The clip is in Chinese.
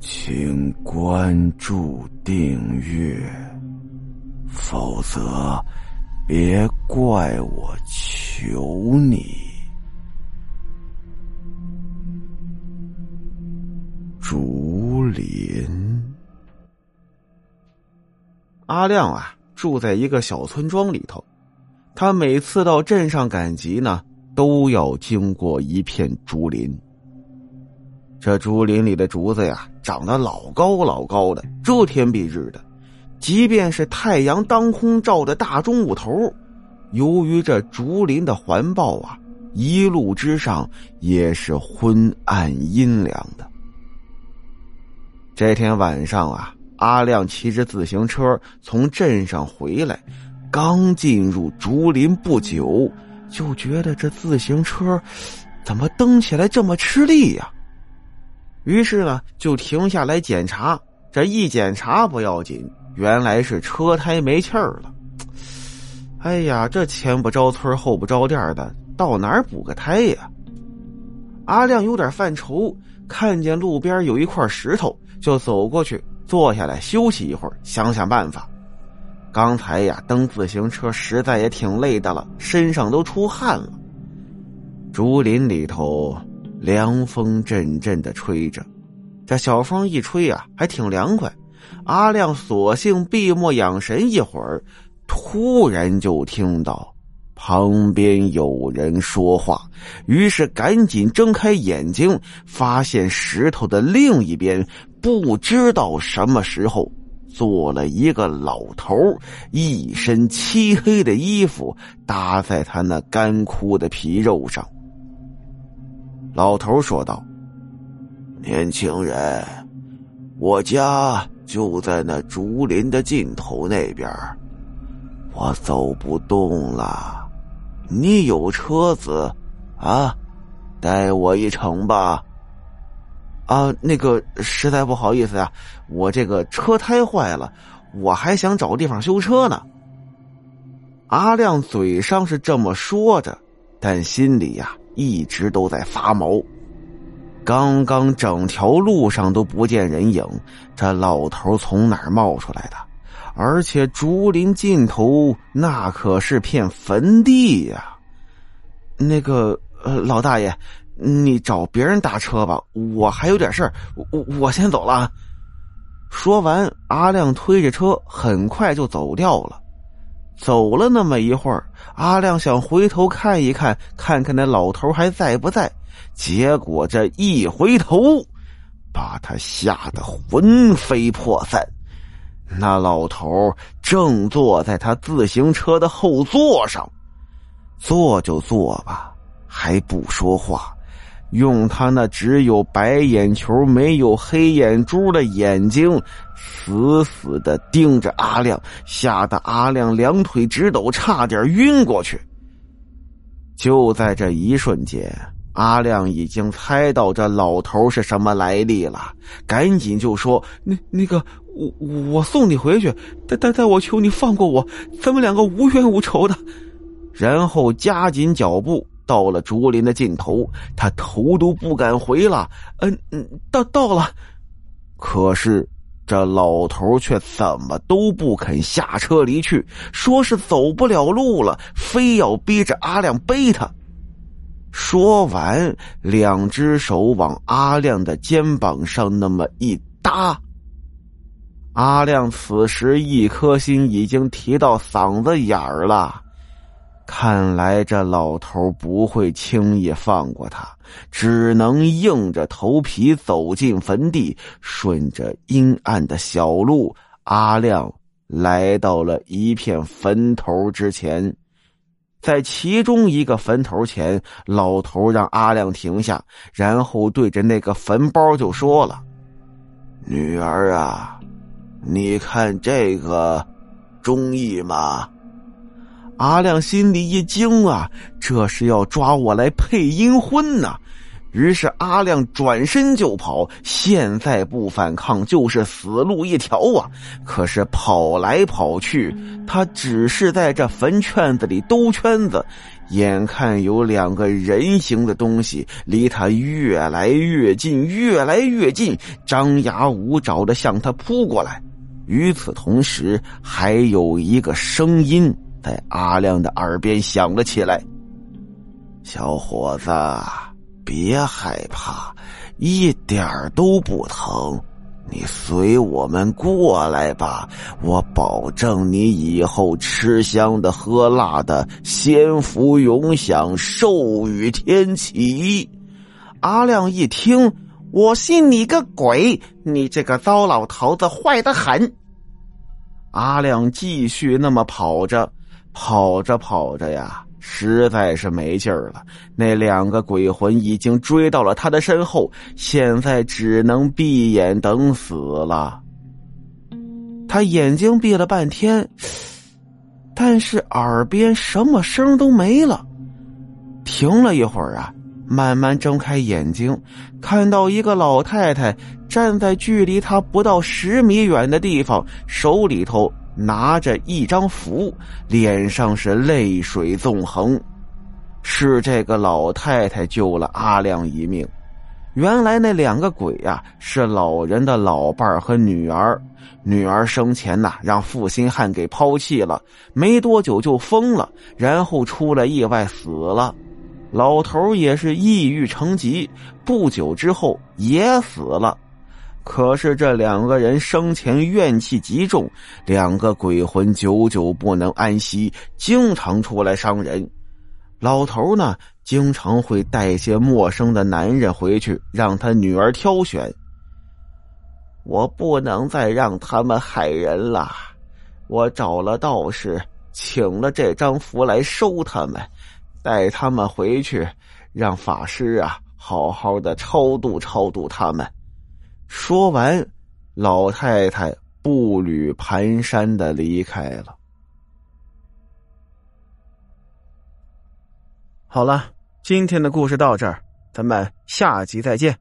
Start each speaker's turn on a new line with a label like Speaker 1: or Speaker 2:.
Speaker 1: 请关注订阅，否则别怪我求你。竹林，
Speaker 2: 阿亮啊，住在一个小村庄里头。他每次到镇上赶集呢，都要经过一片竹林。这竹林里的竹子呀，长得老高老高的，遮天蔽日的。即便是太阳当空照的大中午头，由于这竹林的环抱啊，一路之上也是昏暗阴凉的。这天晚上啊，阿亮骑着自行车从镇上回来，刚进入竹林不久，就觉得这自行车怎么蹬起来这么吃力呀？于是呢，就停下来检查。这一检查不要紧，原来是车胎没气儿了。哎呀，这前不着村后不着店的，到哪儿补个胎呀？阿亮有点犯愁，看见路边有一块石头，就走过去坐下来休息一会儿，想想办法。刚才呀，蹬自行车实在也挺累的了，身上都出汗了。竹林里头。凉风阵阵的吹着，这小风一吹啊，还挺凉快。阿亮索性闭目养神一会儿，突然就听到旁边有人说话，于是赶紧睁开眼睛，发现石头的另一边，不知道什么时候坐了一个老头，一身漆黑的衣服搭在他那干枯的皮肉上。老头说道：“年轻人，我家就在那竹林的尽头那边，我走不动了。你有车子啊？带我一程吧。啊，那个实在不好意思呀，我这个车胎坏了，我还想找个地方修车呢。”阿亮嘴上是这么说着，但心里呀。一直都在发毛，刚刚整条路上都不见人影，这老头从哪儿冒出来的？而且竹林尽头那可是片坟地呀！那个呃，老大爷，你找别人搭车吧，我还有点事儿，我我先走了。说完，阿亮推着车很快就走掉了。走了那么一会儿，阿亮想回头看一看，看看那老头还在不在。结果这一回头，把他吓得魂飞魄散。那老头正坐在他自行车的后座上，坐就坐吧，还不说话。用他那只有白眼球没有黑眼珠的眼睛，死死的盯着阿亮，吓得阿亮两腿直抖，差点晕过去。就在这一瞬间，阿亮已经猜到这老头是什么来历了，赶紧就说：“那那个，我我送你回去，但但但我求你放过我，咱们两个无冤无仇的。”然后加紧脚步。到了竹林的尽头，他头都不敢回了。嗯嗯，到到了，可是这老头却怎么都不肯下车离去，说是走不了路了，非要逼着阿亮背他。说完，两只手往阿亮的肩膀上那么一搭。阿亮此时一颗心已经提到嗓子眼儿了。看来这老头不会轻易放过他，只能硬着头皮走进坟地。顺着阴暗的小路，阿亮来到了一片坟头之前。在其中一个坟头前，老头让阿亮停下，然后对着那个坟包就说了：“女儿啊，你看这个中意吗？”阿亮心里一惊啊，这是要抓我来配阴婚呢！于是阿亮转身就跑，现在不反抗就是死路一条啊！可是跑来跑去，他只是在这坟圈子里兜圈子，眼看有两个人形的东西离他越来越近，越来越近，张牙舞爪的向他扑过来。与此同时，还有一个声音在阿亮的耳边响了起来：“小伙子，别害怕，一点都不疼。”你随我们过来吧，我保证你以后吃香的喝辣的，仙福永享，寿与天齐。
Speaker 3: 阿亮一听，我信你个鬼！你这个糟老头子，坏的很。
Speaker 2: 阿亮继续那么跑着，跑着跑着呀。实在是没劲儿了，那两个鬼魂已经追到了他的身后，现在只能闭眼等死了。他眼睛闭了半天，但是耳边什么声都没了。停了一会儿啊，慢慢睁开眼睛，看到一个老太太站在距离他不到十米远的地方，手里头。拿着一张符，脸上是泪水纵横。是这个老太太救了阿亮一命。原来那两个鬼呀，是老人的老伴儿和女儿。女儿生前呐，让负心汉给抛弃了，没多久就疯了，然后出了意外死了。老头也是抑郁成疾，不久之后也死了。可是这两个人生前怨气极重，两个鬼魂久久不能安息，经常出来伤人。老头呢，经常会带些陌生的男人回去，让他女儿挑选。我不能再让他们害人了，我找了道士，请了这张符来收他们，带他们回去，让法师啊好好的超度超度他们。说完，老太太步履蹒跚的离开了。
Speaker 3: 好了，今天的故事到这儿，咱们下集再见。